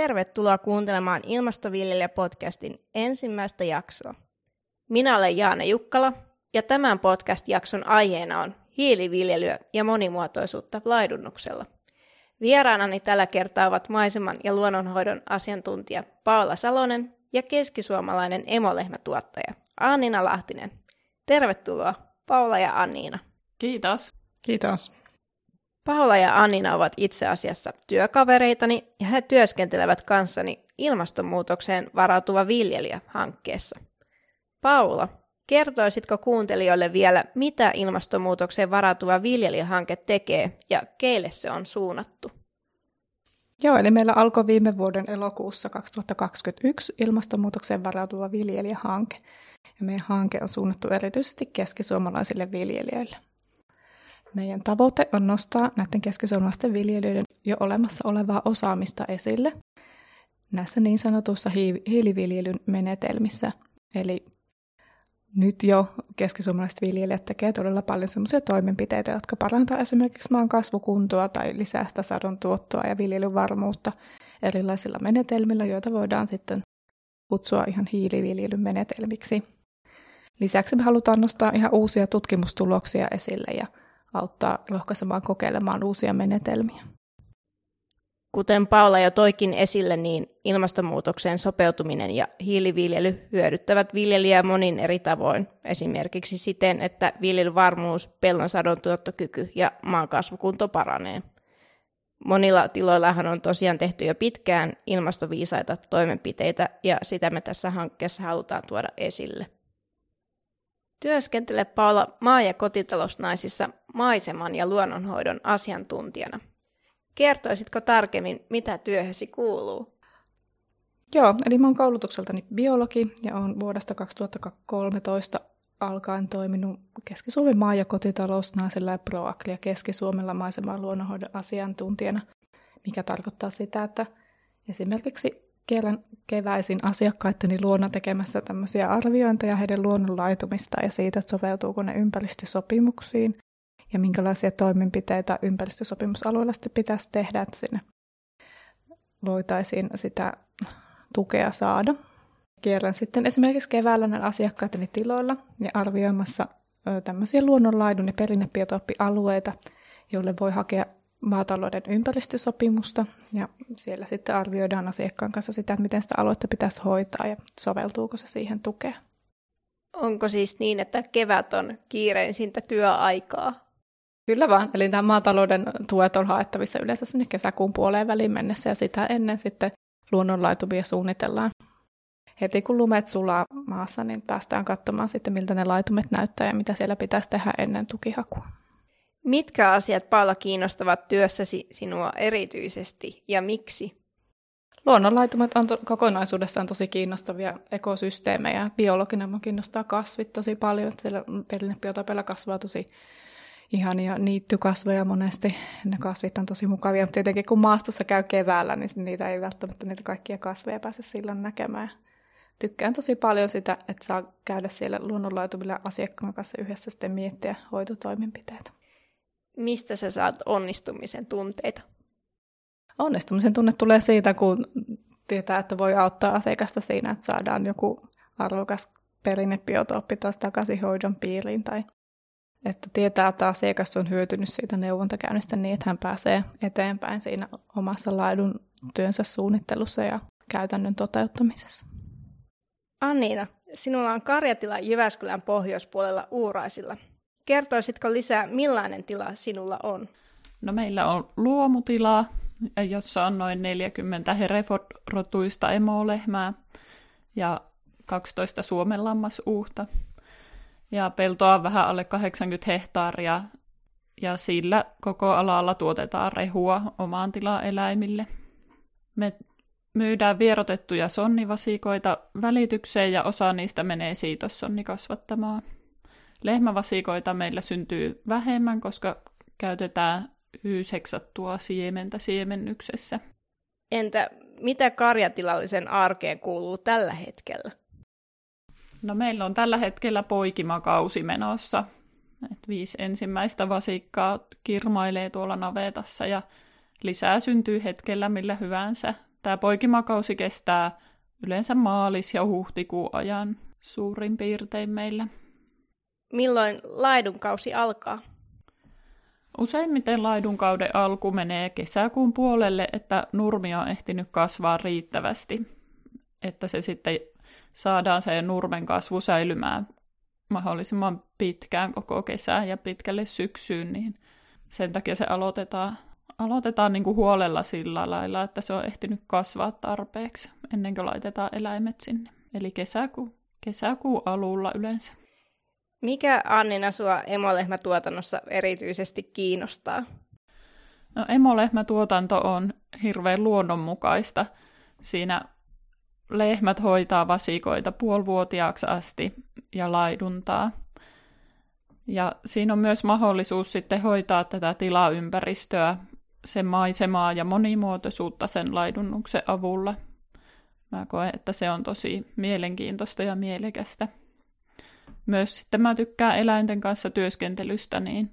Tervetuloa kuuntelemaan Ilmastoviljelijä-podcastin ensimmäistä jaksoa. Minä olen Jaana Jukkala ja tämän podcast-jakson aiheena on hiiliviljelyä ja monimuotoisuutta laidunnuksella. Vieraanani tällä kertaa ovat maiseman ja luonnonhoidon asiantuntija Paula Salonen ja keskisuomalainen emolehmätuottaja Annina Lahtinen. Tervetuloa Paula ja Anniina. Kiitos. Kiitos. Paula ja Annina ovat itse asiassa työkavereitani ja he työskentelevät kanssani ilmastonmuutokseen varautuva viljelijä-hankkeessa. Paula, kertoisitko kuuntelijoille vielä, mitä ilmastonmuutokseen varautuva viljelijähanke tekee ja keille se on suunnattu? Joo, eli meillä alkoi viime vuoden elokuussa 2021 ilmastonmuutokseen varautuva viljelijähanke. Ja meidän hanke on suunnattu erityisesti keskisuomalaisille viljelijöille. Meidän tavoite on nostaa näiden keskisuomalaisten viljelijöiden jo olemassa olevaa osaamista esille näissä niin sanotuissa hiiliviljelyn menetelmissä. Eli nyt jo keskisuomalaiset viljelijät tekevät todella paljon sellaisia toimenpiteitä, jotka parantaa esimerkiksi maan kasvukuntoa tai lisää sitä sadon tuottoa ja viljelyn varmuutta erilaisilla menetelmillä, joita voidaan sitten kutsua ihan hiiliviljelyn menetelmiksi. Lisäksi me halutaan nostaa ihan uusia tutkimustuloksia esille ja auttaa rohkaisemaan kokeilemaan uusia menetelmiä. Kuten Paula jo toikin esille, niin ilmastonmuutokseen sopeutuminen ja hiiliviljely hyödyttävät viljelijää monin eri tavoin, esimerkiksi siten, että viljelyvarmuus, pellon sadon tuottokyky ja maan kasvukunto paranee. Monilla tiloillahan on tosiaan tehty jo pitkään ilmastoviisaita toimenpiteitä, ja sitä me tässä hankkeessa halutaan tuoda esille. Työskentele Paula maa- ja kotitalousnaisissa maiseman ja luonnonhoidon asiantuntijana. Kertoisitko tarkemmin, mitä työhösi kuuluu? Joo, eli mä oon koulutukseltani biologi ja olen vuodesta 2013 alkaen toiminut Keski-Suomen maa- ja kotitalousnaisella ja Proagria Keski-Suomella maiseman luonnonhoidon asiantuntijana, mikä tarkoittaa sitä, että esimerkiksi kerran keväisin asiakkaitteni luona tekemässä tämmöisiä arviointeja heidän luonnonlaitumista ja siitä, että soveltuuko ne ympäristösopimuksiin ja minkälaisia toimenpiteitä ympäristösopimusalueella sitten pitäisi tehdä, että sinne voitaisiin sitä tukea saada. Kierrän sitten esimerkiksi keväällä näillä asiakkaiteni tiloilla ja arvioimassa tämmöisiä luonnonlaidun ja perinnebiotooppialueita, joille voi hakea maatalouden ympäristösopimusta ja siellä sitten arvioidaan asiakkaan kanssa sitä, että miten sitä aluetta pitäisi hoitaa ja soveltuuko se siihen tukea. Onko siis niin, että kevät on kiireisintä työaikaa? Kyllä vaan, eli nämä maatalouden tuet on haettavissa yleensä sinne kesäkuun puoleen väliin mennessä ja sitä ennen sitten luonnonlaitumia suunnitellaan. Heti kun lumet sulaa maassa, niin päästään katsomaan sitten, miltä ne laitumet näyttää ja mitä siellä pitäisi tehdä ennen tukihakua. Mitkä asiat, Paula, kiinnostavat työssäsi sinua erityisesti ja miksi? Luonnonlaitumet on to- kokonaisuudessaan tosi kiinnostavia ekosysteemejä. Biologina kiinnostaa kasvit tosi paljon. Siellä perinnebiotopeilla kasvaa tosi ihania niittykasveja monesti. Ne kasvit on tosi mukavia, mutta tietenkin kun maastossa käy keväällä, niin niitä ei välttämättä niitä kaikkia kasveja pääse silloin näkemään. Tykkään tosi paljon sitä, että saa käydä siellä luonnonlaitumilla asiakkaan kanssa yhdessä sitten miettiä hoitotoimenpiteitä. Mistä sä saat onnistumisen tunteita? Onnistumisen tunne tulee siitä, kun tietää, että voi auttaa asiakasta siinä, että saadaan joku arvokas perinnebiotooppi taas takaisin hoidon piiriin tai että tietää, että asiakas on hyötynyt siitä neuvontakäynnistä niin, että hän pääsee eteenpäin siinä omassa laidun työnsä suunnittelussa ja käytännön toteuttamisessa. Anniina, sinulla on karjatila Jyväskylän pohjoispuolella Uuraisilla. Kertoisitko lisää, millainen tila sinulla on? No meillä on luomutila, jossa on noin 40 Hereford-rotuista emolehmää ja 12 suomenlammasuuhta ja peltoa on vähän alle 80 hehtaaria, ja sillä koko alalla tuotetaan rehua omaan eläimille. Me myydään vierotettuja sonnivasikoita välitykseen ja osa niistä menee siitossonnikasvattamaan. Lehmävasikoita meillä syntyy vähemmän, koska käytetään Y-seksattua siementä siemennyksessä. Entä mitä karjatilallisen arkeen kuuluu tällä hetkellä? No meillä on tällä hetkellä poikimakausi menossa. Et viisi ensimmäistä vasikkaa kirmailee tuolla navetassa ja lisää syntyy hetkellä millä hyvänsä. Tämä poikimakausi kestää yleensä maalis- ja huhtikuun ajan suurin piirtein meillä. Milloin laidunkausi alkaa? Useimmiten laidunkauden alku menee kesäkuun puolelle, että nurmi on ehtinyt kasvaa riittävästi, että se sitten saadaan se nurmen kasvu säilymään mahdollisimman pitkään koko kesään ja pitkälle syksyyn, niin sen takia se aloitetaan, aloitetaan niin kuin huolella sillä lailla, että se on ehtinyt kasvaa tarpeeksi ennen kuin laitetaan eläimet sinne. Eli kesäkuu, kesäkuun alulla yleensä. Mikä Annina sua emolehmätuotannossa erityisesti kiinnostaa? No, emolehmätuotanto on hirveän luonnonmukaista. Siinä lehmät hoitaa vasikoita puolivuotiaaksi asti ja laiduntaa. Ja siinä on myös mahdollisuus sitten hoitaa tätä tilaympäristöä, sen maisemaa ja monimuotoisuutta sen laidunnuksen avulla. Mä koen, että se on tosi mielenkiintoista ja mielekästä. Myös sitten mä tykkään eläinten kanssa työskentelystä, niin,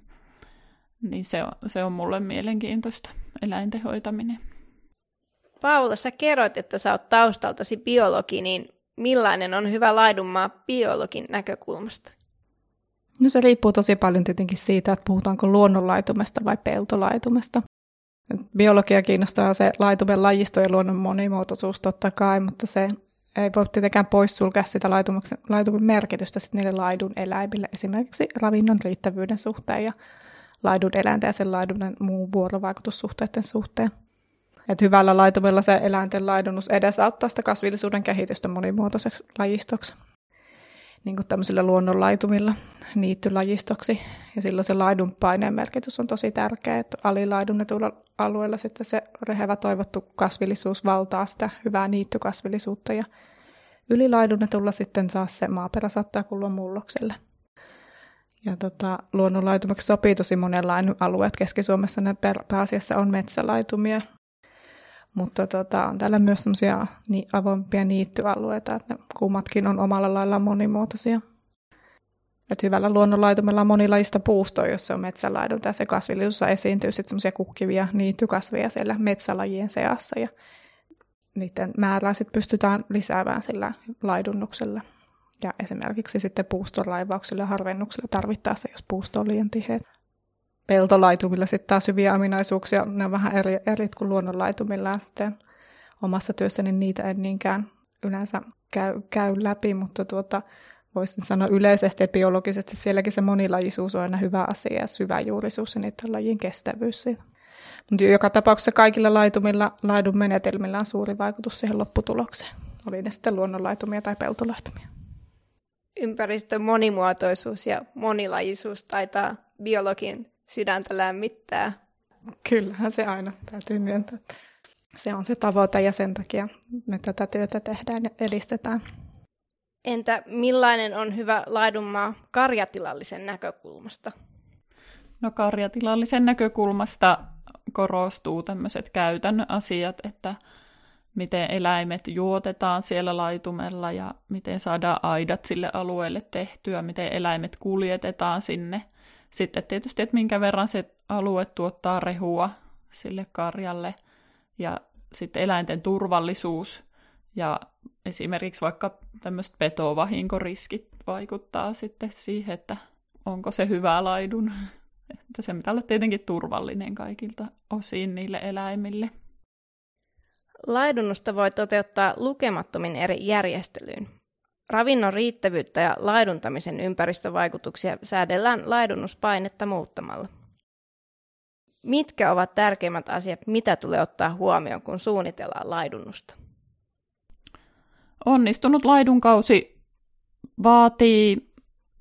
niin se, on, se on mulle mielenkiintoista, eläinten hoitaminen. Paula, sä kerroit, että sä oot taustaltasi biologi, niin millainen on hyvä laidunmaa biologin näkökulmasta? No se riippuu tosi paljon tietenkin siitä, että puhutaanko luonnonlaitumesta vai peltolaitumesta. Biologia kiinnostaa se laitumen lajisto ja luonnon monimuotoisuus totta kai, mutta se ei voi tietenkään poissulkea sitä laitumen merkitystä sitten niille laidun eläimille, esimerkiksi ravinnon riittävyyden suhteen ja laidun eläinten ja sen laidun muun vuorovaikutussuhteiden suhteen. Et hyvällä laitumella se eläinten laidunnus edesauttaa sitä kasvillisuuden kehitystä monimuotoiseksi lajistoksi, niin kuin tämmöisillä luonnonlaitumilla niittylajistoksi. Ja silloin se laidun paineen merkitys on tosi tärkeä, että alilaidunnetuilla alueilla sitten se rehevä toivottu kasvillisuus valtaa sitä hyvää niittykasvillisuutta ja ylilaidunnetulla sitten saa se maaperä saattaa kulua mullokselle. Ja tota, luonnonlaitumaksi sopii tosi monenlainen alue, että Keski-Suomessa ne pääasiassa on metsälaitumia, mutta tota, on täällä myös semmoisia ni- avoimpia niittyalueita, että ne kummatkin on omalla lailla monimuotoisia. Et hyvällä luonnonlaitumella on monilajista puustoa, jossa on metsälaidunta ja se kasvillisuus esiintyy sitten semmoisia kukkivia niittykasveja siellä metsälajien seassa ja niiden määrää sitten pystytään lisäämään sillä laidunnuksella. Ja esimerkiksi sitten puustoraivauksella ja harvennuksella tarvittaessa, jos puusto on liian tiheä peltolaitumilla sitten taas hyviä ominaisuuksia, ne on vähän eri, eri kuin luonnonlaitumilla sitten omassa työssäni niitä en niinkään yleensä käy, käy läpi, mutta tuota, voisin sanoa yleisesti ja biologisesti sielläkin se monilajisuus on aina hyvä asia ja syvä juurisuus ja niiden lajin kestävyys. Mutta joka tapauksessa kaikilla laitumilla, laidun menetelmillä on suuri vaikutus siihen lopputulokseen. Oli ne sitten luonnonlaitumia tai peltolaitumia. Ympäristön monimuotoisuus ja monilajisuus taitaa biologin sydäntä lämmittää. Kyllähän se aina täytyy myöntää. Se on se tavoite ja sen takia me tätä työtä tehdään ja edistetään. Entä millainen on hyvä laidunmaa karjatilallisen näkökulmasta? No karjatilallisen näkökulmasta korostuu tämmöiset käytännön asiat, että miten eläimet juotetaan siellä laitumella ja miten saadaan aidat sille alueelle tehtyä, miten eläimet kuljetetaan sinne – sitten tietysti, että minkä verran se alue tuottaa rehua sille karjalle ja sitten eläinten turvallisuus ja esimerkiksi vaikka tämmöiset petovahinkoriskit vaikuttaa sitten siihen, että onko se hyvä laidun. Että se pitää olla tietenkin turvallinen kaikilta osin niille eläimille. Laidunnusta voi toteuttaa lukemattomin eri järjestelyyn. Ravinnon riittävyyttä ja laiduntamisen ympäristövaikutuksia säädellään laidunuspainetta muuttamalla. Mitkä ovat tärkeimmät asiat, mitä tulee ottaa huomioon, kun suunnitellaan laidunnusta? Onnistunut laidunkausi vaatii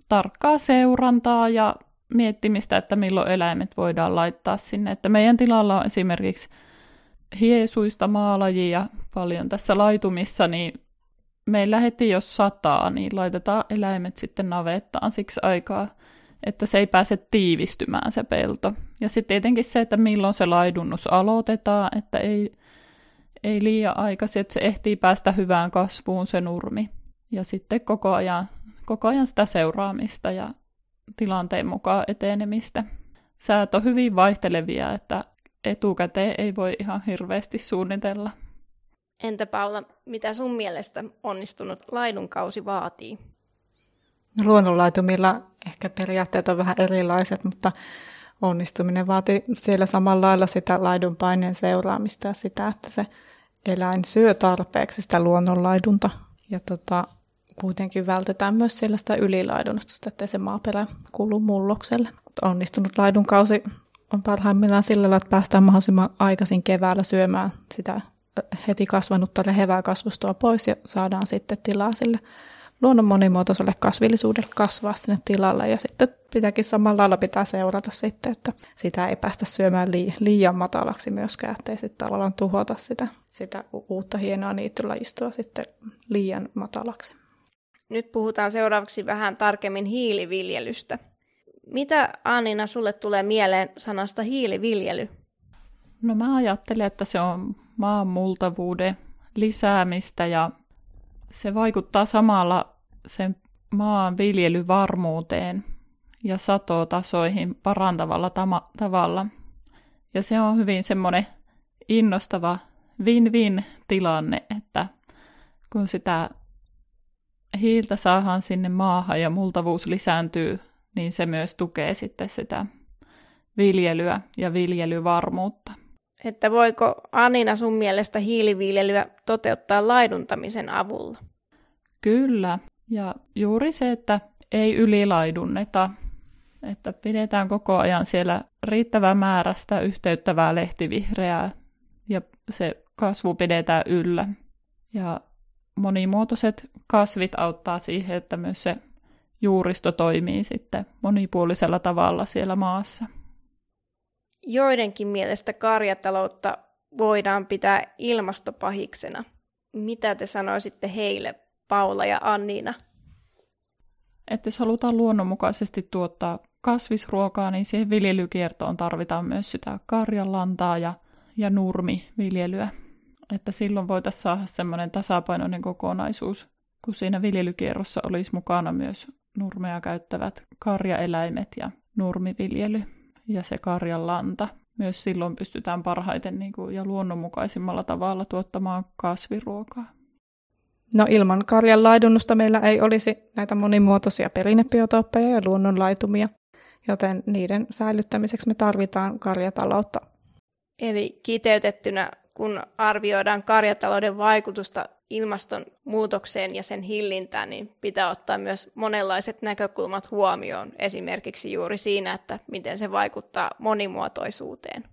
tarkkaa seurantaa ja miettimistä, että milloin eläimet voidaan laittaa sinne. Että meidän tilalla on esimerkiksi hiesuista maalajia paljon tässä laitumissa, niin meillä heti jos sataa, niin laitetaan eläimet sitten navettaan siksi aikaa, että se ei pääse tiivistymään se pelto. Ja sitten tietenkin se, että milloin se laidunnus aloitetaan, että ei, ei liian aikaisin, että se ehtii päästä hyvään kasvuun se nurmi. Ja sitten koko ajan, koko ajan sitä seuraamista ja tilanteen mukaan etenemistä. Säät on hyvin vaihtelevia, että etukäteen ei voi ihan hirveästi suunnitella. Entä Paula, mitä sun mielestä onnistunut laidunkausi vaatii? Luonnonlaitumilla ehkä periaatteet on vähän erilaiset, mutta onnistuminen vaatii siellä samalla lailla sitä laidun paineen seuraamista ja sitä, että se eläin syö tarpeeksi sitä luonnonlaidunta. Ja tota, kuitenkin vältetään myös sellaista ylilaidunnusta, että se maaperä kuulu mullokselle. Onnistunut laidunkausi on parhaimmillaan sillä lailla, että päästään mahdollisimman aikaisin keväällä syömään sitä heti kasvanutta rehevää kasvustoa pois ja saadaan sitten tilaa sille luonnon monimuotoiselle kasvillisuudelle kasvaa sinne tilalle. Ja sitten pitääkin samalla lailla pitää seurata sitten, että sitä ei päästä syömään liian matalaksi myöskään, ettei sitten tavallaan tuhota sitä, sitä uutta hienoa niittylajistoa sitten liian matalaksi. Nyt puhutaan seuraavaksi vähän tarkemmin hiiliviljelystä. Mitä Annina sulle tulee mieleen sanasta hiiliviljely? No mä ajattelen, että se on maan multavuuden lisäämistä ja se vaikuttaa samalla sen maan viljelyvarmuuteen ja satotasoihin parantavalla tama- tavalla. Ja se on hyvin semmoinen innostava win-win tilanne, että kun sitä hiiltä saadaan sinne maahan ja multavuus lisääntyy, niin se myös tukee sitten sitä viljelyä ja viljelyvarmuutta. Että voiko Anina sun mielestä hiiliviljelyä toteuttaa laiduntamisen avulla? Kyllä, ja juuri se, että ei ylilaidunneta, että pidetään koko ajan siellä riittävää määrästä yhteyttävää lehtivihreää ja se kasvu pidetään yllä. Ja monimuotoiset kasvit auttaa siihen, että myös se juuristo toimii sitten monipuolisella tavalla siellä maassa. Joidenkin mielestä karjataloutta voidaan pitää ilmastopahiksena. Mitä te sanoisitte heille, Paula ja Anniina? Että jos halutaan luonnonmukaisesti tuottaa kasvisruokaa, niin siihen viljelykiertoon tarvitaan myös sitä karjanlantaa ja, ja nurmiviljelyä. Että silloin voitaisiin saada semmoinen tasapainoinen kokonaisuus, kun siinä viljelykierrossa olisi mukana myös nurmea käyttävät karjaeläimet ja nurmiviljely ja se karjan lanta. Myös silloin pystytään parhaiten niin kuin, ja luonnonmukaisimmalla tavalla tuottamaan kasviruokaa. No ilman karjan laidunnusta meillä ei olisi näitä monimuotoisia perinnebiotooppeja ja luonnonlaitumia, joten niiden säilyttämiseksi me tarvitaan karjataloutta. Eli kiteytettynä, kun arvioidaan karjatalouden vaikutusta ilmastonmuutokseen ja sen hillintään, niin pitää ottaa myös monenlaiset näkökulmat huomioon, esimerkiksi juuri siinä, että miten se vaikuttaa monimuotoisuuteen.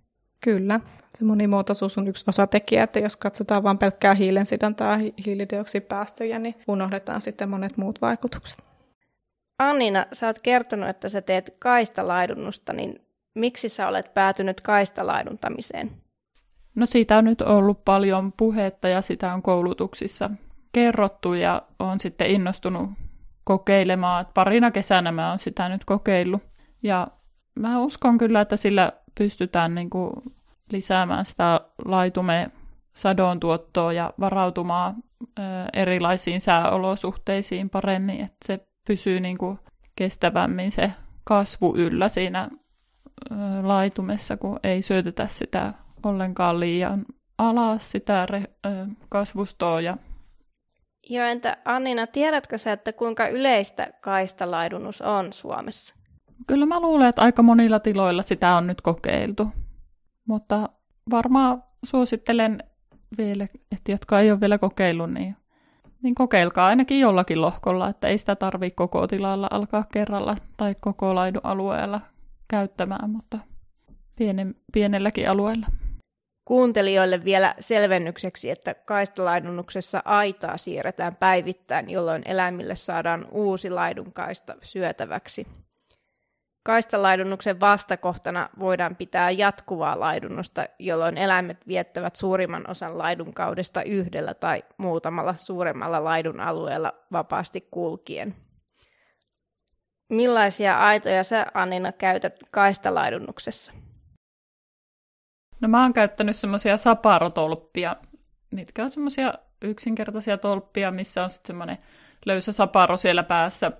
Kyllä, se monimuotoisuus on yksi osatekijä, että jos katsotaan vain pelkkää hiilen sidontaa ja hiilidioksipäästöjä, niin unohdetaan sitten monet muut vaikutukset. Annina, sä oot kertonut, että sä teet kaistalaidunnusta, niin miksi sä olet päätynyt kaistalaiduntamiseen? No siitä on nyt ollut paljon puhetta ja sitä on koulutuksissa kerrottu ja on sitten innostunut kokeilemaan. Parina kesänä mä oon sitä nyt kokeillut. Ja mä uskon kyllä, että sillä pystytään niin kuin lisäämään sitä laitume sadon tuottoa ja varautumaan erilaisiin sääolosuhteisiin paremmin, että se pysyy niin kuin kestävämmin se kasvu yllä siinä laitumessa, kun ei syötetä sitä ollenkaan liian alas sitä re, kasvustoa. Ja... Joo, entä Annina, tiedätkö sä, että kuinka yleistä kaistalaidunnus on Suomessa? Kyllä mä luulen, että aika monilla tiloilla sitä on nyt kokeiltu. Mutta varmaan suosittelen vielä, että jotka ei ole vielä kokeillut, niin, niin kokeilkaa ainakin jollakin lohkolla, että ei sitä tarvitse koko tilalla alkaa kerralla tai koko laidun alueella käyttämään, mutta pienen, pienelläkin alueella. Kuuntelijoille vielä selvennykseksi, että kaistalaidunnuksessa aitaa siirretään päivittäin, jolloin eläimille saadaan uusi laidunkaista syötäväksi. Kaistalaidunnuksen vastakohtana voidaan pitää jatkuvaa laidunnusta, jolloin eläimet viettävät suurimman osan laidunkaudesta yhdellä tai muutamalla suuremmalla laidun alueella vapaasti kulkien. Millaisia aitoja sä, Annina, käytät kaistalaidunnuksessa? No mä oon käyttänyt semmoisia saparotolppia, mitkä on semmoisia yksinkertaisia tolppia, missä on sitten semmoinen löysä saparo siellä päässä,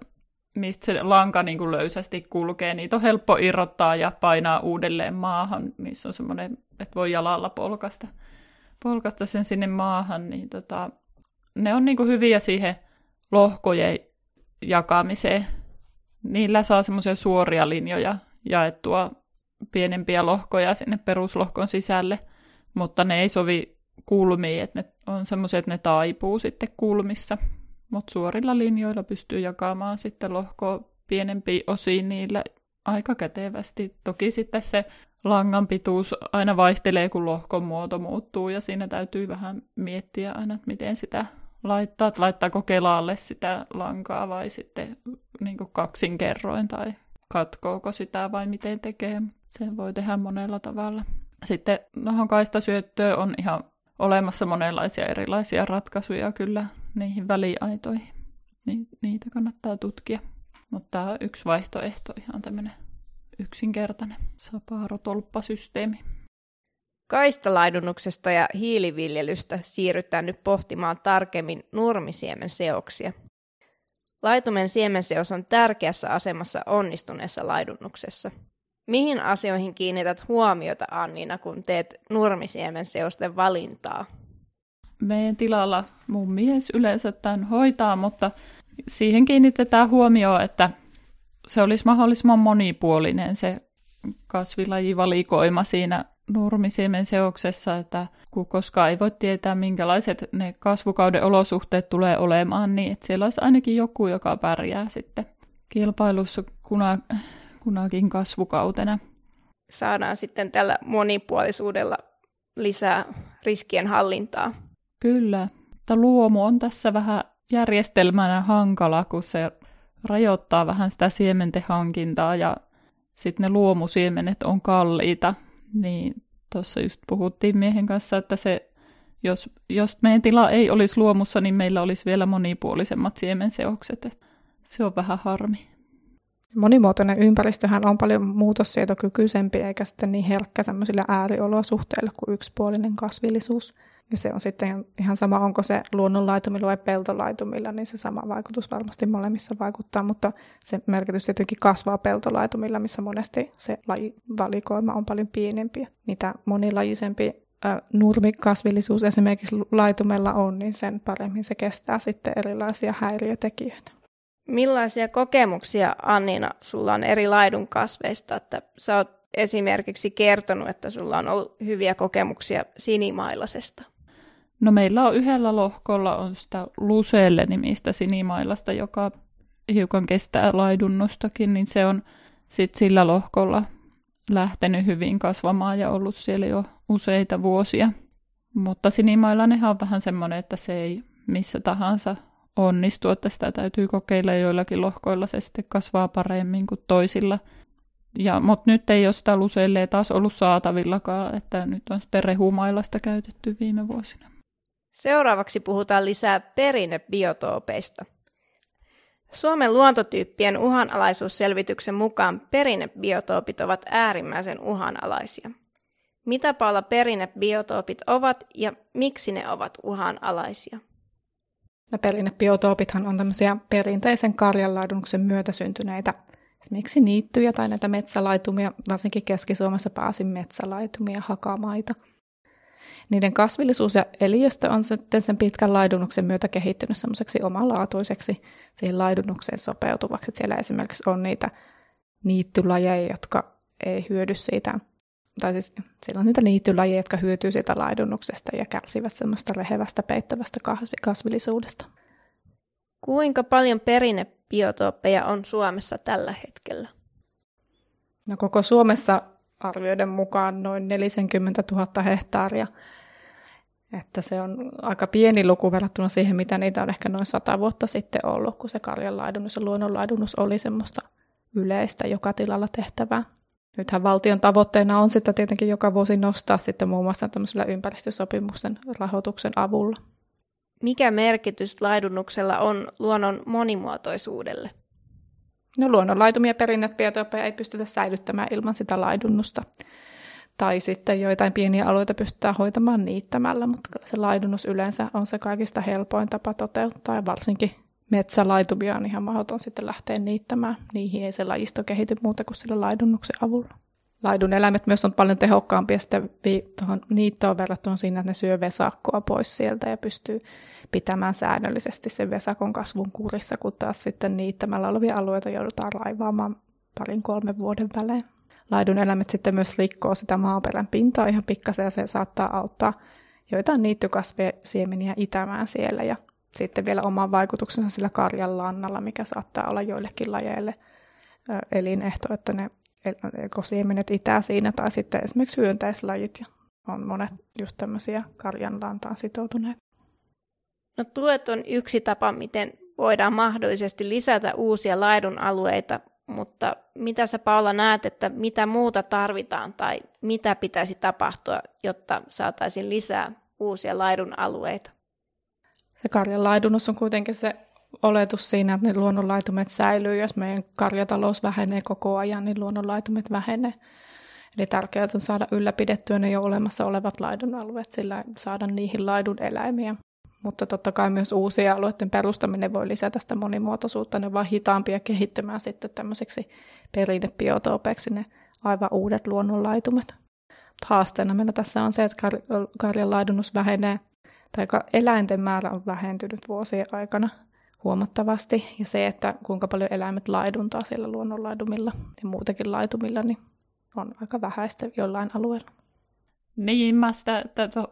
mistä se lanka niin kuin löysästi kulkee. Niitä on helppo irrottaa ja painaa uudelleen maahan, missä on semmoinen, että voi jalalla polkasta, polkasta sen sinne maahan, niin tota, ne on niinku hyviä siihen lohkojen jakamiseen. Niillä saa semmoisia suoria linjoja jaettua pienempiä lohkoja sinne peruslohkon sisälle, mutta ne ei sovi kulmiin, että ne on semmoisia, että ne taipuu sitten kulmissa. Mutta suorilla linjoilla pystyy jakamaan sitten lohkoa pienempiin osiin niillä aika kätevästi. Toki sitten se langan pituus aina vaihtelee, kun lohkon muoto muuttuu, ja siinä täytyy vähän miettiä aina, miten sitä laittaa, että laittaako kelaalle sitä lankaa vai sitten niin kaksin kerroin, tai katkooko sitä vai miten tekee. Sen voi tehdä monella tavalla. Sitten nohon kaistasyöttöön on ihan olemassa monenlaisia erilaisia ratkaisuja kyllä niihin väliaitoihin. Ni- niitä kannattaa tutkia. Mutta tämä yksi vaihtoehto, ihan tämmöinen yksinkertainen sapaarotolppasysteemi. Kaistalaidunnuksesta ja hiiliviljelystä siirrytään nyt pohtimaan tarkemmin nurmisiemen seoksia. Laitumen siemenseos on tärkeässä asemassa onnistuneessa laidunnuksessa. Mihin asioihin kiinnität huomiota, Anniina, kun teet nurmisiemen seosten valintaa? Meidän tilalla mun mies yleensä tämän hoitaa, mutta siihen kiinnitetään huomioon, että se olisi mahdollisimman monipuolinen se kasvilajivalikoima siinä nurmisiemen seoksessa, että kun koskaan ei voi tietää, minkälaiset ne kasvukauden olosuhteet tulee olemaan, niin että siellä olisi ainakin joku, joka pärjää sitten kilpailussa kuna, kunakin kasvukautena. Saadaan sitten tällä monipuolisuudella lisää riskien hallintaa. Kyllä, mutta luomu on tässä vähän järjestelmänä hankala, kun se rajoittaa vähän sitä siementen hankintaa ja sitten ne luomusiemenet on kalliita, niin tuossa just puhuttiin miehen kanssa, että se, jos, jos meidän tila ei olisi luomussa, niin meillä olisi vielä monipuolisemmat siemenseokset. Se on vähän harmi. Monimuotoinen ympäristöhän on paljon muutossietokykyisempi eikä sitten niin herkkä sellaisille ääriolosuhteille kuin yksipuolinen kasvillisuus. Ja se on sitten ihan sama, onko se luonnonlaitumilla vai peltolaitumilla, niin se sama vaikutus varmasti molemmissa vaikuttaa, mutta se merkitys tietenkin kasvaa peltolaitumilla, missä monesti se lajivalikoima on paljon pienempi. Mitä monilajisempi nurmikasvillisuus esimerkiksi laitumella on, niin sen paremmin se kestää sitten erilaisia häiriötekijöitä. Millaisia kokemuksia, Annina, sulla on eri laidun kasveista? Että sä oot esimerkiksi kertonut, että sulla on ollut hyviä kokemuksia sinimailasesta. No meillä on yhdellä lohkolla on sitä Luselle nimistä sinimailasta, joka hiukan kestää laidunnostakin, niin se on sitten sillä lohkolla lähtenyt hyvin kasvamaan ja ollut siellä jo useita vuosia. Mutta sinimailanenhan on vähän semmoinen, että se ei missä tahansa onnistu, että sitä täytyy kokeilla joillakin lohkoilla, se sitten kasvaa paremmin kuin toisilla. Ja, mutta nyt ei ole sitä Luselle taas ollut saatavillakaan, että nyt on sitten rehumailasta käytetty viime vuosina. Seuraavaksi puhutaan lisää perinnebiotoopeista. Suomen luontotyyppien uhanalaisuusselvityksen mukaan perinnebiotoopit ovat äärimmäisen uhanalaisia. Mitä Paula perinnebiotoopit ovat ja miksi ne ovat uhanalaisia? No, perinnebiotoopithan on tämmöisiä perinteisen karjanlaidunnuksen myötä syntyneitä esimerkiksi niittyjä tai näitä metsälaitumia, varsinkin Keski-Suomessa pääsin metsälaitumia, hakamaita – niiden kasvillisuus ja eliöstö on sitten sen pitkän laidunnuksen myötä kehittynyt semmoiseksi omalaatuiseksi siihen laidunnukseen sopeutuvaksi. Siellä esimerkiksi on niitä niittylajeja, jotka ei hyödy siitä, tai siis siellä on niitä niittylajeja, jotka hyötyy siitä laidunnuksesta ja kärsivät semmoista rehevästä, peittävästä kasvillisuudesta. Kuinka paljon perinnebiotooppeja on Suomessa tällä hetkellä? No koko Suomessa arvioiden mukaan noin 40 000 hehtaaria. Että se on aika pieni luku verrattuna siihen, mitä niitä on ehkä noin sata vuotta sitten ollut, kun se karjanlaidunnus ja luonnonlaidunnus oli semmoista yleistä joka tilalla tehtävää. Nythän valtion tavoitteena on sitä tietenkin joka vuosi nostaa sitten muun muassa tämmöisellä ympäristösopimuksen rahoituksen avulla. Mikä merkitys laidunnuksella on luonnon monimuotoisuudelle? No luonnonlaitumia perinnebiotooppeja ei pystytä säilyttämään ilman sitä laidunnusta. Tai sitten joitain pieniä alueita pystytään hoitamaan niittämällä, mutta se laidunnus yleensä on se kaikista helpoin tapa toteuttaa. Ja varsinkin metsälaitumia on ihan mahdoton sitten lähteä niittämään. Niihin ei se lajisto kehity muuta kuin sillä laidunnuksen avulla. Laidun eläimet myös on paljon tehokkaampia sitten tuohon niittoon verrattuna siinä, että ne syö vesakkoa pois sieltä ja pystyy pitämään säännöllisesti sen vesakon kasvun kurissa, kun taas sitten niittämällä olevia alueita joudutaan raivaamaan parin kolmen vuoden välein. Laidun eläimet sitten myös rikkoo sitä maaperän pintaa ihan pikkasen ja se saattaa auttaa joitain niittykasvisiemeniä itämään siellä ja sitten vielä oman vaikutuksensa sillä karjan mikä saattaa olla joillekin lajeille elinehto, että ne ekosiemenet itää siinä, tai sitten esimerkiksi hyönteislajit, ja on monet just tämmöisiä karjan sitoutuneet. No tuet on yksi tapa, miten voidaan mahdollisesti lisätä uusia laidun alueita, mutta mitä sä Paula näet, että mitä muuta tarvitaan tai mitä pitäisi tapahtua, jotta saataisiin lisää uusia laidun alueita? Se karjan laidunus on kuitenkin se oletus siinä, että ne luonnonlaitumet säilyy. Jos meidän karjatalous vähenee koko ajan, niin luonnonlaitumet vähenee. Eli tärkeää on saada ylläpidettyä ne jo olemassa olevat laidun alueet, sillä saada niihin laidun eläimiä. Mutta totta kai myös uusien alueiden perustaminen voi lisätä sitä monimuotoisuutta. Ne vaan hitaampia kehittymään sitten tämmöiseksi perinnebiotoopeiksi ne aivan uudet luonnonlaitumet. Haasteena meillä tässä on se, että kar- karjan laidunus vähenee, tai eläinten määrä on vähentynyt vuosien aikana huomattavasti. Ja se, että kuinka paljon eläimet laiduntaa siellä luonnonlaidumilla ja muutenkin laitumilla, niin on aika vähäistä jollain alueella. Niin, mä sitä,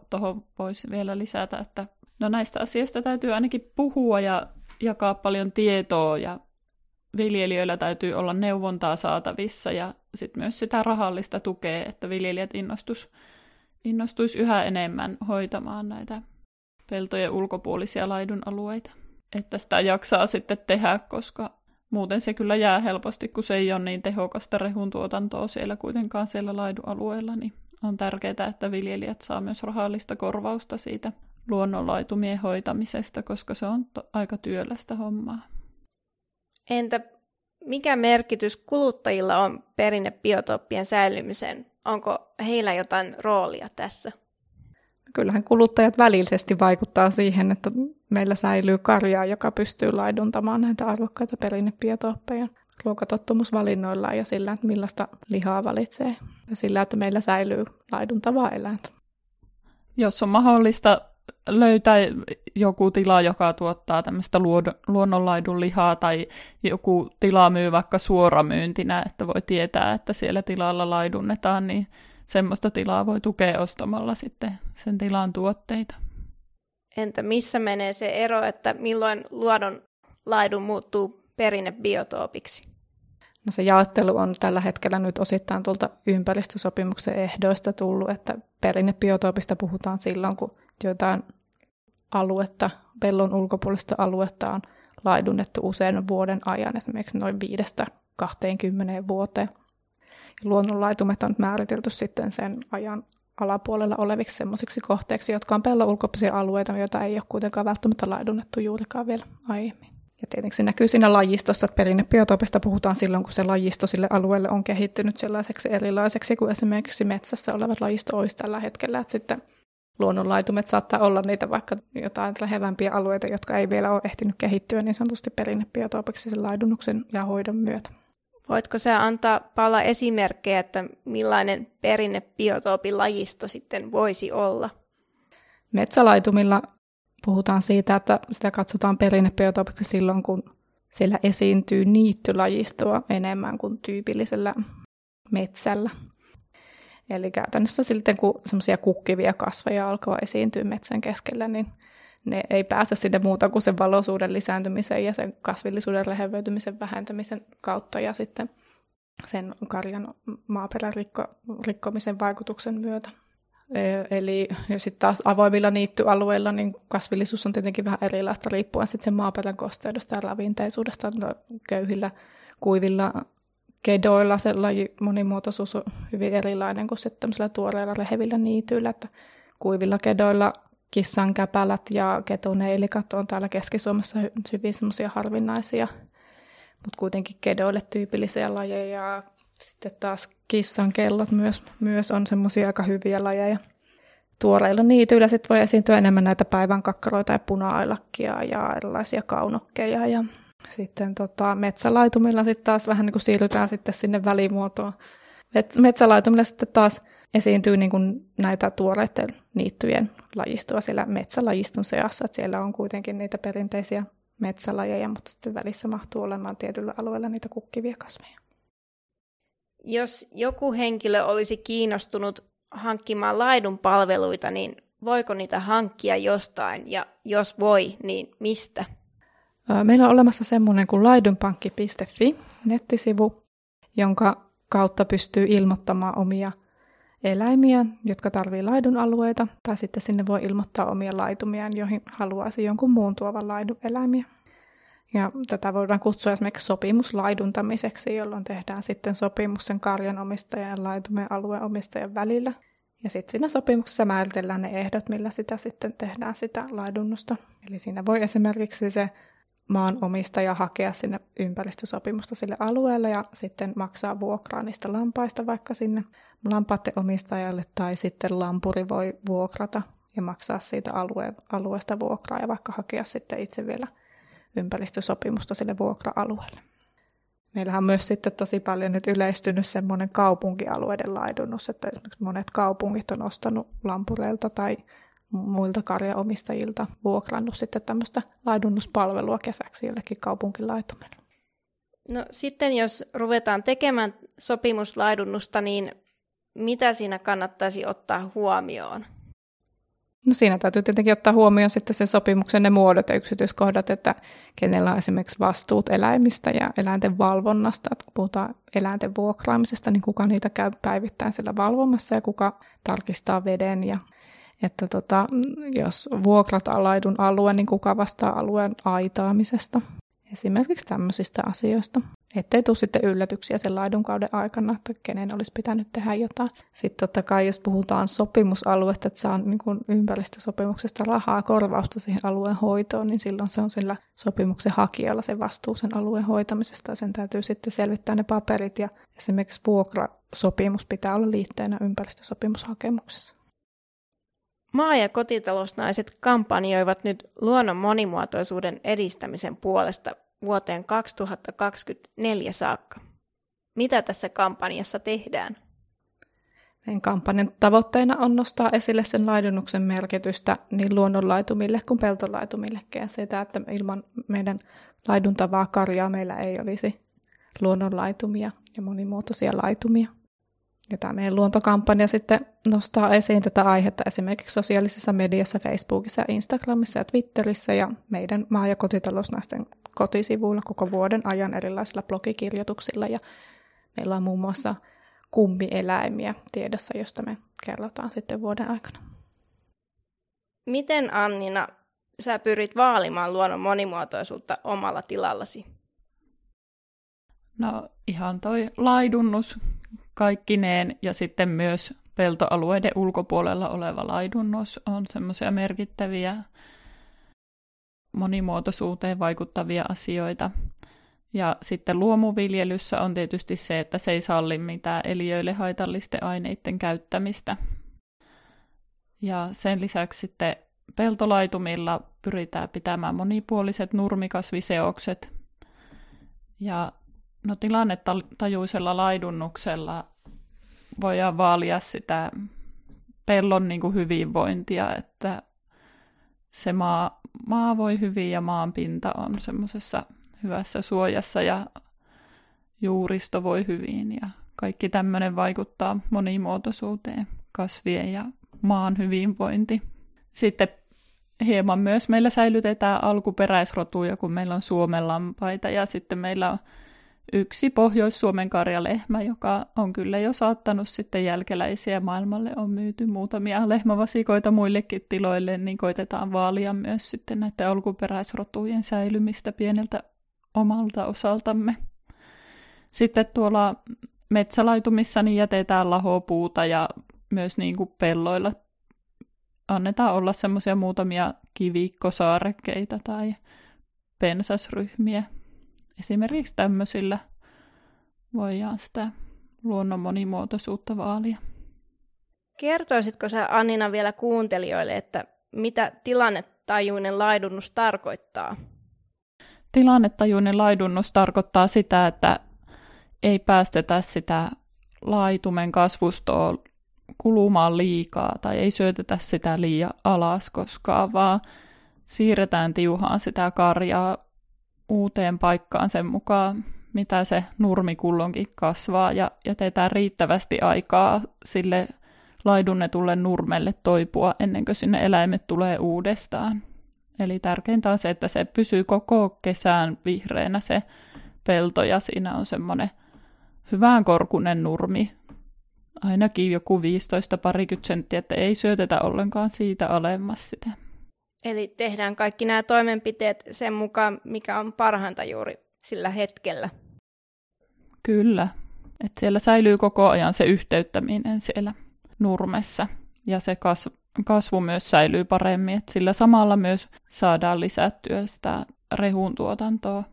tuohon voisi vielä lisätä, että no näistä asioista täytyy ainakin puhua ja jakaa paljon tietoa ja viljelijöillä täytyy olla neuvontaa saatavissa ja sitten myös sitä rahallista tukea, että viljelijät innostus, innostuisi yhä enemmän hoitamaan näitä peltojen ulkopuolisia laidun alueita. Että sitä jaksaa sitten tehdä, koska muuten se kyllä jää helposti, kun se ei ole niin tehokasta rehun tuotantoa siellä kuitenkaan siellä laidun alueella, niin on tärkeää, että viljelijät saa myös rahallista korvausta siitä luonnonlaitumien hoitamisesta, koska se on to- aika työlästä hommaa. Entä mikä merkitys kuluttajilla on perinnebiotooppien säilymiseen? Onko heillä jotain roolia tässä? Kyllähän kuluttajat välillisesti vaikuttaa siihen, että meillä säilyy karjaa, joka pystyy laiduntamaan näitä arvokkaita perinnebiotoopeja ruokatottumusvalinnoilla ja sillä, että millaista lihaa valitsee ja sillä, että meillä säilyy laiduntavaa eläintä. Jos on mahdollista löytää joku tila, joka tuottaa tämmöistä luonnonlaidun lihaa tai joku tila myy vaikka suoramyyntinä, että voi tietää, että siellä tilalla laidunnetaan, niin semmoista tilaa voi tukea ostamalla sitten sen tilan tuotteita. Entä missä menee se ero, että milloin luodon laidun muuttuu perinnebiotoopiksi? No se jaottelu on tällä hetkellä nyt osittain tuolta ympäristösopimuksen ehdoista tullut, että perinnebiotoopista puhutaan silloin, kun jotain aluetta, pellon ulkopuolista aluetta on laidunnettu usein vuoden ajan, esimerkiksi noin viidestä 20 vuoteen. Luonnonlaitumet on määritelty sitten sen ajan alapuolella oleviksi semmoisiksi kohteiksi, jotka on pellon ulkopuolisia alueita, joita ei ole kuitenkaan välttämättä laidunnettu juurikaan vielä aiemmin. Ja tietenkin se näkyy siinä lajistossa, että perinnebiotoopista puhutaan silloin, kun se lajisto sille alueelle on kehittynyt sellaiseksi erilaiseksi kuin esimerkiksi metsässä olevat lajisto olisi tällä hetkellä. Että sitten luonnonlaitumet saattaa olla niitä vaikka jotain lähevämpiä alueita, jotka ei vielä ole ehtinyt kehittyä niin sanotusti perinnebiotoopiksi sen laidunnuksen ja hoidon myötä. Voitko sä antaa Paula esimerkkejä, että millainen perinnebiotoopilajisto lajisto sitten voisi olla? Metsälaitumilla puhutaan siitä, että sitä katsotaan perinnebiotoopiksi silloin, kun siellä esiintyy niittylajistoa enemmän kuin tyypillisellä metsällä. Eli käytännössä sitten, kun semmoisia kukkivia kasveja alkaa esiintyä metsän keskellä, niin ne ei pääse sinne muuta kuin sen valoisuuden lisääntymisen ja sen kasvillisuuden rehevöitymisen vähentämisen kautta ja sitten sen karjan maaperän rikko, rikkomisen vaikutuksen myötä. Eli sitten taas avoimilla niittyalueilla niin kasvillisuus on tietenkin vähän erilaista riippuen sitten sen maaperän kosteudesta ja ravinteisuudesta. No, köyhillä, kuivilla kedoilla se laji monimuotoisuus on hyvin erilainen kuin sitten tuoreilla rehevillä niityillä, että kuivilla kedoilla kissankäpälät ja ketoneilikat on täällä Keski-Suomessa hyvin semmoisia harvinaisia, mutta kuitenkin kedoille tyypillisiä lajeja. Sitten taas kissan kellot myös, myös on semmoisia aika hyviä lajeja. Tuoreilla niityillä sitten voi esiintyä enemmän näitä päivän kakkaroita ja puna-ailakkia ja erilaisia kaunokkeja. Ja sitten tota, metsälaitumilla sitten taas vähän niin kuin siirrytään sitten sinne välimuotoon Metsälaitumilla sitten taas esiintyy niin kuin näitä tuoreiden niittyjen lajistoa siellä metsälajiston seassa, että siellä on kuitenkin niitä perinteisiä metsälajeja, mutta sitten välissä mahtuu olemaan tietyllä alueella niitä kukkivia kasveja. Jos joku henkilö olisi kiinnostunut hankkimaan laidun palveluita, niin voiko niitä hankkia jostain ja jos voi, niin mistä? Meillä on olemassa semmoinen kuin laidunpankki.fi nettisivu, jonka kautta pystyy ilmoittamaan omia eläimiä, jotka tarvii laidun alueita, tai sitten sinne voi ilmoittaa omia laitumiaan, joihin haluaisi jonkun muun tuovan laidun eläimiä. Ja tätä voidaan kutsua esimerkiksi sopimuslaiduntamiseksi, jolloin tehdään sitten sopimus sen karjan omistajan ja laitumien alueen omistajan välillä. Ja sitten siinä sopimuksessa määritellään ne ehdot, millä sitä sitten tehdään sitä laidunnusta. Eli siinä voi esimerkiksi se maanomistaja hakea sinne ympäristösopimusta sille alueelle ja sitten maksaa vuokraa niistä lampaista vaikka sinne lampaiden omistajalle tai sitten lampuri voi vuokrata ja maksaa siitä alue, alueesta vuokraa ja vaikka hakea sitten itse vielä ympäristösopimusta sille vuokra-alueelle. Meillähän on myös sitten tosi paljon nyt yleistynyt semmoinen kaupunkialueiden laidunnus, että monet kaupungit on ostanut lampureilta tai muilta karjaomistajilta vuokrannut sitten tämmöistä laidunnuspalvelua kesäksi jollekin kaupunkilaitumelle. No sitten jos ruvetaan tekemään sopimuslaidunnusta, niin mitä siinä kannattaisi ottaa huomioon? No siinä täytyy tietenkin ottaa huomioon sitten sen sopimuksen ne muodot ja yksityiskohdat, että kenellä on esimerkiksi vastuut eläimistä ja eläinten valvonnasta. Että kun puhutaan eläinten vuokraamisesta, niin kuka niitä käy päivittäin siellä valvomassa ja kuka tarkistaa veden ja että tota, jos vuokrat alaidun alue, niin kuka vastaa alueen aitaamisesta. Esimerkiksi tämmöisistä asioista. Ettei tule sitten yllätyksiä sen laidunkauden aikana, että kenen olisi pitänyt tehdä jotain. Sitten totta kai, jos puhutaan sopimusalueesta, että saa niin ympäristösopimuksesta rahaa korvausta siihen alueen hoitoon, niin silloin se on sillä sopimuksen hakijalla se vastuu sen alueen hoitamisesta. Ja sen täytyy sitten selvittää ne paperit ja esimerkiksi vuokrasopimus pitää olla liitteenä ympäristösopimushakemuksessa. Maa- ja kotitalousnaiset kampanjoivat nyt luonnon monimuotoisuuden edistämisen puolesta vuoteen 2024 saakka. Mitä tässä kampanjassa tehdään? Meidän kampanjan tavoitteena on nostaa esille sen laidunnuksen merkitystä niin luonnonlaitumille kuin peltolaitumillekin ja sitä, että ilman meidän laiduntavaa karjaa meillä ei olisi luonnonlaitumia ja monimuotoisia laitumia. Ja tämä meidän luontokampanja sitten nostaa esiin tätä aihetta esimerkiksi sosiaalisessa mediassa, Facebookissa, Instagramissa ja Twitterissä ja meidän maa- ja kotitalousnaisten kotisivuilla koko vuoden ajan erilaisilla blogikirjoituksilla. Ja meillä on muun muassa kummieläimiä tiedossa, josta me kerrotaan sitten vuoden aikana. Miten Annina sä pyrit vaalimaan luonnon monimuotoisuutta omalla tilallasi? No ihan toi laidunnus kaikkineen ja sitten myös peltoalueiden ulkopuolella oleva laidunnus on semmoisia merkittäviä monimuotoisuuteen vaikuttavia asioita. Ja sitten luomuviljelyssä on tietysti se, että se ei salli mitään eliöille haitallisten aineiden käyttämistä. Ja sen lisäksi sitten peltolaitumilla pyritään pitämään monipuoliset nurmikasviseokset. Ja No tilannetajuisella laidunnuksella voidaan vaalia sitä pellon niin kuin hyvinvointia, että se maa, maa voi hyvin ja maan pinta on semmoisessa hyvässä suojassa ja juuristo voi hyvin ja kaikki tämmöinen vaikuttaa monimuotoisuuteen, kasvien ja maan hyvinvointi. Sitten hieman myös meillä säilytetään alkuperäisrotuja, kun meillä on suomenlampaita ja sitten meillä on yksi Pohjois-Suomen karjalehmä, joka on kyllä jo saattanut sitten jälkeläisiä maailmalle, on myyty muutamia lehmävasikoita muillekin tiloille, niin koitetaan vaalia myös sitten näiden alkuperäisrotujen säilymistä pieneltä omalta osaltamme. Sitten tuolla metsälaitumissa niin jätetään lahopuuta ja myös niin kuin pelloilla annetaan olla semmoisia muutamia kivikkosaarekkeita tai pensasryhmiä, esimerkiksi tämmöisillä voidaan sitä luonnon monimuotoisuutta vaalia. Kertoisitko sä Annina vielä kuuntelijoille, että mitä tilannetajuinen laidunnus tarkoittaa? Tilannetajuinen laidunnus tarkoittaa sitä, että ei päästetä sitä laitumen kasvustoa kulumaan liikaa tai ei syötetä sitä liian alas koskaan, vaan siirretään tiuhaan sitä karjaa uuteen paikkaan sen mukaan, mitä se nurmi kullonkin kasvaa ja jätetään riittävästi aikaa sille laidunnetulle nurmelle toipua ennen kuin sinne eläimet tulee uudestaan. Eli tärkeintä on se, että se pysyy koko kesään vihreänä se pelto ja siinä on semmoinen hyvän korkunen nurmi, ainakin joku 15 parikymmentä senttiä, että ei syötetä ollenkaan siitä alemmas sitä. Eli tehdään kaikki nämä toimenpiteet sen mukaan, mikä on parhainta juuri sillä hetkellä. Kyllä, että siellä säilyy koko ajan se yhteyttäminen siellä nurmessa ja se kasvu, kasvu myös säilyy paremmin, että sillä samalla myös saadaan lisättyä sitä rehun tuotantoa.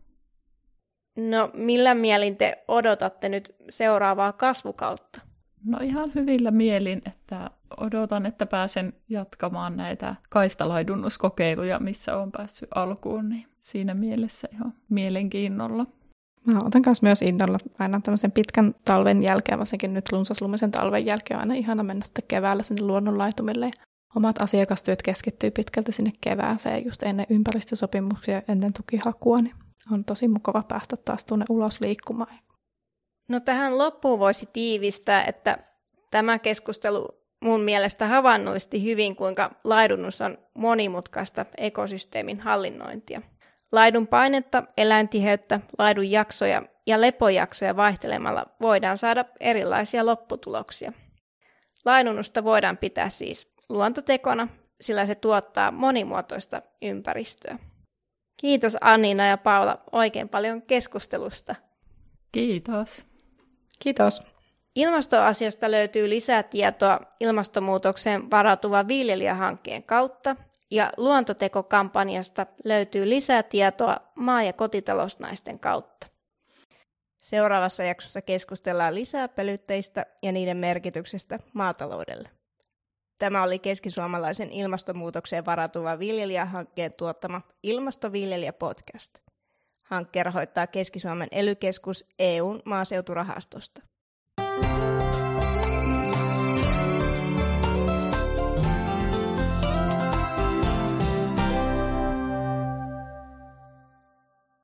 No millä mielin te odotatte nyt seuraavaa kasvukautta? No ihan hyvillä mielin, että odotan, että pääsen jatkamaan näitä kaistalaidunuskokeiluja, missä on päässyt alkuun, niin siinä mielessä ihan mielenkiinnolla. Mä otan kanssa myös innolla aina tämmöisen pitkän talven jälkeen, varsinkin nyt lunsaslumisen talven jälkeen, on aina ihana mennä sitten keväällä sinne luonnonlaitumille. Omat asiakastyöt keskittyy pitkälti sinne kevääseen just ennen ympäristösopimuksia, ennen tukihakua, niin on tosi mukava päästä taas tuonne ulos liikkumaan. No tähän loppuun voisi tiivistää, että tämä keskustelu mun mielestä havainnollisti hyvin, kuinka laidunnus on monimutkaista ekosysteemin hallinnointia. Laidun painetta, eläintiheyttä, laidun jaksoja ja lepojaksoja vaihtelemalla voidaan saada erilaisia lopputuloksia. Laidunnusta voidaan pitää siis luontotekona, sillä se tuottaa monimuotoista ympäristöä. Kiitos Anniina ja Paula oikein paljon keskustelusta. Kiitos. Kiitos. Ilmastoasioista löytyy lisää tietoa ilmastonmuutokseen varautuvan viljelijähankkeen kautta, ja luontotekokampanjasta löytyy lisää tietoa maa- ja kotitalousnaisten kautta. Seuraavassa jaksossa keskustellaan lisää pölytteistä ja niiden merkityksestä maataloudelle. Tämä oli keskisuomalaisen ilmastonmuutokseen varautuva viljelijähankkeen tuottama Ilmastoviljelijä-podcast. Hankkeen rahoittaa Keski-Suomen ely EUn maaseuturahastosta.